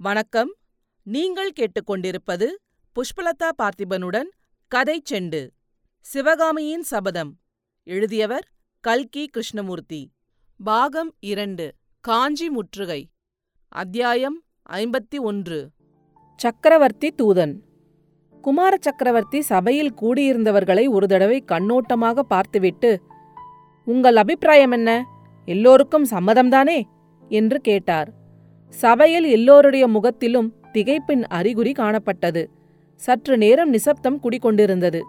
வணக்கம். நீங்கள் கேட்டுக்கொண்டிருப்பது புஷ்பலதா பார்த்திபனுடன் கதை செண்டு. சிவகாமியின் சபதம். எழுதியவர் கல்கி கிருஷ்ணமூர்த்தி. பாகம் இரண்டு. காஞ்சி முற்றுகை. அத்தியாயம் ஐம்பத்தி ஒன்று. சக்கரவர்த்தி தூதன். குமார சக்கரவர்த்தி சபையில் கூடியிருந்தவர்களை ஒரு தடவை கண்ணோட்டமாக பார்த்துவிட்டு உங்கள் அபிப்பிராயம் என்ன? எல்லோருக்கும் சம்மதம்தானே? என்று கேட்டார். சபையில் எல்லோருடைய முகத்திலும் திகைப்பின் அறிகுறி காணப்பட்டது. சற்று நேரம் நிசப்தம் குடிகொண்டிருந்தது.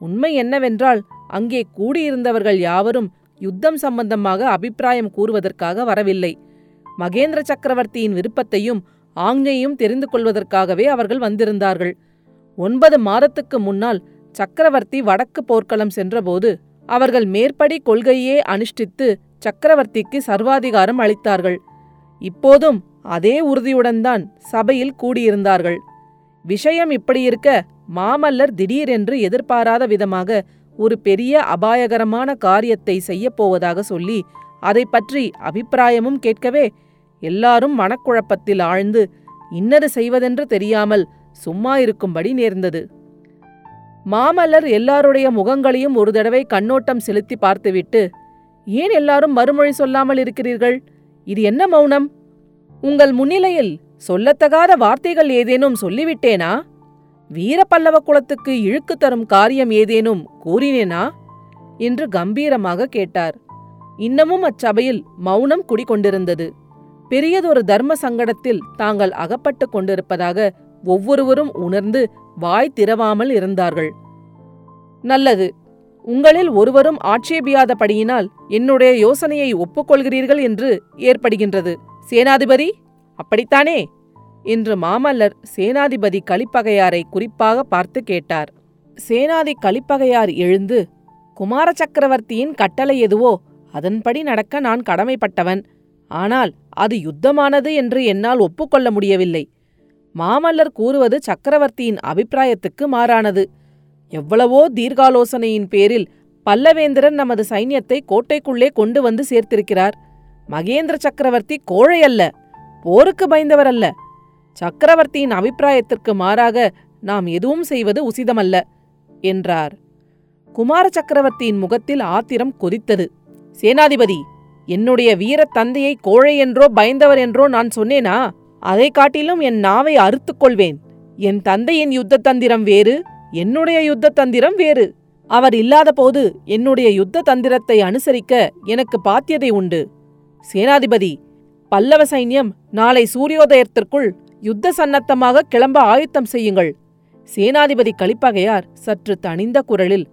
உண்மை என்னவென்றால் அங்கே கூடியிருந்தவர்கள் யாவரும் யுத்தம் சம்பந்தமாக அபிப்பிராயம் கூறுவதற்காக வரவில்லை. மகேந்திர சக்கரவர்த்தியின் விருப்பத்தையும் ஆங்ஞையும் தெரிந்து கொள்வதற்காகவே அவர்கள் வந்திருந்தார்கள். ஒன்பது மாதத்துக்கு முன்னால் சக்கரவர்த்தி வடக்கு போர்க்களம் சென்றபோது அவர்கள் மேற்படி கொள்கையே அனுஷ்டித்து சக்கரவர்த்திக்கு சர்வாதிகாரம் அளித்தார்கள். இப்போதும் அதே உறுதியுடன் தான் சபையில் கூடியிருந்தார்கள். விஷயம் இப்படியிருக்க மாமல்லர் திடீரென்று எதிர்பாராத விதமாக ஒரு பெரிய அபாயகரமான காரியத்தை செய்யப்போவதாக சொல்லி அதை பற்றி அபிப்பிராயமும் கேட்கவே எல்லாரும் மனக்குழப்பத்தில் ஆழ்ந்து இன்னது செய்வதென்று தெரியாமல் சும்மா இருக்கும்படி நேர்ந்தது. மாமல்லர் எல்லாருடைய முகங்களையும் ஒரு தடவை கண்ணோட்டம் செலுத்தி பார்த்துவிட்டு ஏன் எல்லாரும் மறுமொழி சொல்லாமல் இருக்கிறீர்கள்? இது என்ன மௌனம்? உங்கள் முன்னிலையில் சொல்லத்தகாத வார்த்தைகள் ஏதேனும் சொல்லிவிட்டேனா? வீரபல்லவ குலத்துக்கு இழுக்கு தரும் காரியம் ஏதேனும் கூறினேனா? என்று கம்பீரமாக கேட்டார். இன்னமும் அச்சபையில் மௌனம் குடிகொண்டிருந்தது. பெரியதொரு தர்ம சங்கடத்தில் தாங்கள் அகப்பட்டுக் கொண்டிருப்பதாக ஒவ்வொருவரும் உணர்ந்து வாய் திறவாமல் இருந்தார்கள். நல்லது உங்களில் ஒருவரும் ஆட்சேபியாதபடியினால் என்னுடைய யோசனையை ஒப்புக்கொள்கிறீர்கள் என்று ஏற்படுகின்றது. சேனாதிபதி அப்படித்தானே? என்று மாமல்லர் சேனாதிபதி கலிப்பகையாரை குறிப்பாக பார்த்து கேட்டார். சேனாதி கலிப்பகையார் எழுந்து குமார சக்கரவர்த்தியின் கட்டளை எதுவோ அதன்படி நடக்க நான் கடமைப்பட்டவன். ஆனால் அது யுத்தமானது என்று என்னால் ஒப்புக்கொள்ள முடியவில்லை. மாமல்லர் கூறுவது சக்கரவர்த்தியின் அபிப்பிராயத்துக்கு மாறானது. எவ்வளவோ தீர்காலோசனையின் பேரில் பல்லவேந்திரன் நமது சைன்யத்தை கோட்டைக்குள்ளே கொண்டு வந்து சேர்த்திருக்கிறார். மகேந்திர சக்கரவர்த்தி கோழை அல்ல போருக்கு பயந்தவர் அல்ல. சக்கரவர்த்தியின் அபிப்பிராயத்திற்கு மாறாக நாம் எதுவும் செய்வது உசிதமல்ல என்றார். குமார சக்கரவர்த்தியின் முகத்தில் ஆத்திரம் கொதித்தது. சேனாதிபதி என்னுடைய வீரத் தந்தையை கோழை என்றோ பயந்தவர் என்றோ நான் சொன்னேனா? அதை காட்டிலும் என் நாவை அறுத்துக் கொள்வேன். என் தந்தையின் யுத்த தந்திரம் வேறு என்னுடைய யுத்த தந்திரம் வேறு. அவர் இல்லாதபோது என்னுடைய யுத்த தந்திரத்தை அனுசரிக்க எனக்கு பாத்தியதை உண்டு. சேனாதிபதி பல்லவ சைன்யம் நாளை சூரியோதயத்திற்குள் யுத்த சன்னத்தமாக கிளம்ப ஆயத்தம் செய்யுங்கள். சேனாதிபதி கலிப்பகையார் சற்று தணிந்த குரலில்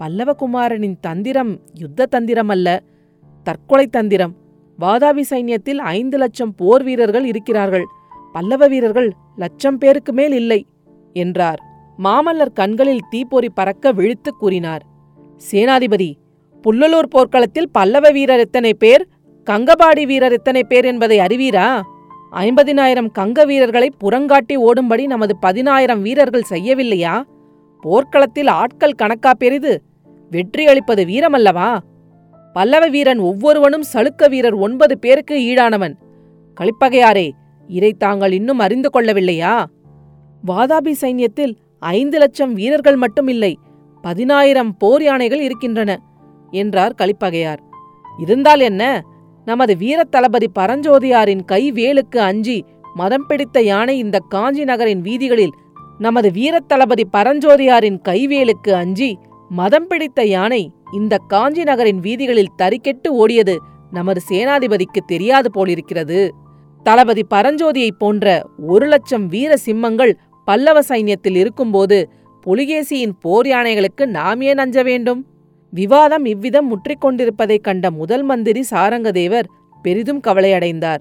பல்லவகுமாரனின் தந்திரம் யுத்த தந்திரம் அல்ல தற்கொலை தந்திரம். வாதாபி சைன்யத்தில் ஐந்து லட்சம் போர் வீரர்கள் இருக்கிறார்கள். பல்லவ வீரர்கள் லட்சம் பேருக்கு மேல் இல்லை என்றார். மாமல்லர் கண்களில் தீப்பொறி பறக்க விழித்து கூறினார். சேனாதிபதி புல்லலூர் போர்க்களத்தில் பல்லவ வீரர் எத்தனை பேர்? கங்கபாடி வீரர் எத்தனை பேர் என்பதை அறிவீரா? ஐம்பதினாயிரம் கங்க வீரர்களை புறங்காட்டி ஓடும்படி நமது பதினாயிரம் வீரர்கள் செய்யவில்லையா? போர்க்களத்தில் ஆட்கள் கணக்கா பெரிது வெற்றியளிப்பது வீரமல்லவா? பல்லவ வீரன் ஒவ்வொருவனும் சளுக்க வீரர் ஒன்பது பேருக்கு ஈடானவன். கலிப்பகையாரே இதை தாங்கள் இன்னும் அறிந்து கொள்ளவில்லையா? வாதாபி சைன்யத்தில் ஐந்து லட்சம் வீரர்கள் மட்டும் இல்லை பதினாயிரம் போர் யானைகள் இருக்கின்றன என்றார் கலிப்பகையார். இருந்தால் என்ன? நமது வீரத் தளபதி பரஞ்சோதியாரின் கை வேலுக்கு அஞ்சி மதம் பிடித்த யானை இந்த காஞ்சி நகரின் வீதிகளில் நமது வீரத் தளபதி பரஞ்சோதியாரின் கைவேலுக்கு அஞ்சி மதம் பிடித்த யானை இந்த காஞ்சி நகரின் வீதிகளில் தறிக்கெட்டு ஓடியது நமது சேனாதிபதிக்கு தெரியாது போலிருக்கிறது. தளபதி பரஞ்சோதியைப் போன்ற ஒரு லட்சம் வீர சிம்மங்கள் பல்லவ சைன்யத்தில் இருக்கும்போது புலிகேசியின் போர் யானைகளுக்கு நாம் ஏன் அஞ்ச வேண்டும்? விவாதம் இவ்விதம் முற்றிக்கொண்டிருப்பதைக் கண்ட முதல் மந்திரி சாரங்கதேவர் பெரிதும் கவலையடைந்தார்.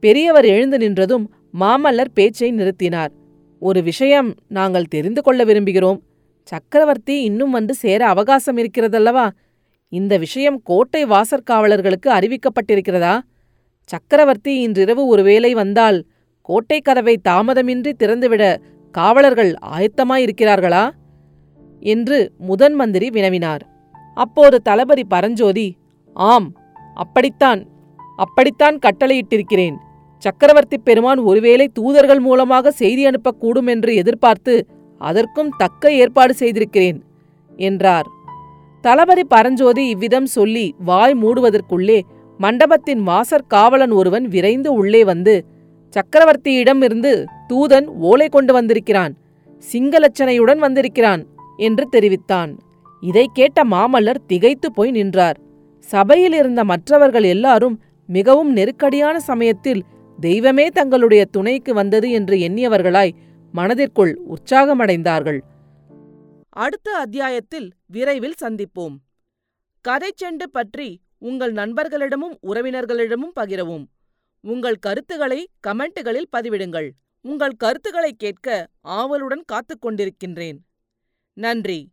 பெரியவர் எழுந்து நின்றதும் மாமல்லர் பேச்சை நிறுத்தினார். ஒரு விஷயம் நாங்கள் தெரிந்து கொள்ள விரும்புகிறோம். சக்கரவர்த்தி இன்னும் வந்து சேர அவகாசம் இருக்கிறதல்லவா? இந்த விஷயம் கோட்டை வாசற்காவலர்களுக்கு அறிவிக்கப்பட்டிருக்கிறதா? சக்கரவர்த்தி இன்றிரவு ஒருவேளை வந்தால் கோட்டை கதவை தாமதமின்றி திறந்துவிட காவலர்கள் ஆயத்தமாயிருக்கிறார்களா? என்று முதன் மந்திரி வினவினார். அப்போது தளபதி பரஞ்சோதி ஆம் அப்படித்தான் அப்படித்தான் கட்டளையிட்டிருக்கிறேன். சக்கரவர்த்தி பெருமான் ஒருவேளை தூதர்கள் மூலமாக செய்தி அனுப்பக்கூடும் என்று எதிர்பார்த்து அதற்கும் தக்க ஏற்பாடு செய்திருக்கிறேன் என்றார். தளபதி பரஞ்சோதி இவ்விதம் சொல்லி வாய் மூடுவதற்குள்ளே மண்டபத்தின் வாசற் காவலன் ஒருவன் விரைந்து உள்ளே வந்து சக்கரவர்த்தியிடமிருந்து தூதன் ஓலை கொண்டு வந்திருக்கிறான் சிங்களச்சனையுடன் வந்திருக்கிறான் என்று தெரிவித்தான். இதைக் கேட்ட மாமல்லர் திகைத்து போய் நின்றார். சபையில் இருந்த மற்றவர்கள் எல்லாரும் மிகவும் நெருக்கடியான சமயத்தில் தெய்வமே தங்களுடைய துணைக்கு வந்தது என்று எண்ணியவர்களாய் மனதிற்குள் உற்சாகமடைந்தார்கள். அடுத்த அத்தியாயத்தில் விரைவில் சந்திப்போம். கதை செண்டு பற்றி உங்கள் நண்பர்களிடமும் உறவினர்களிடமும் பகிரவும். உங்கள் கருத்துக்களை கமெண்ட்டுகளில் பதிவிடுங்கள். உங்கள் கருத்துக்களை கேட்க ஆவலுடன் காத்துக் கொண்டிருக்கின்றேன். நன்றி.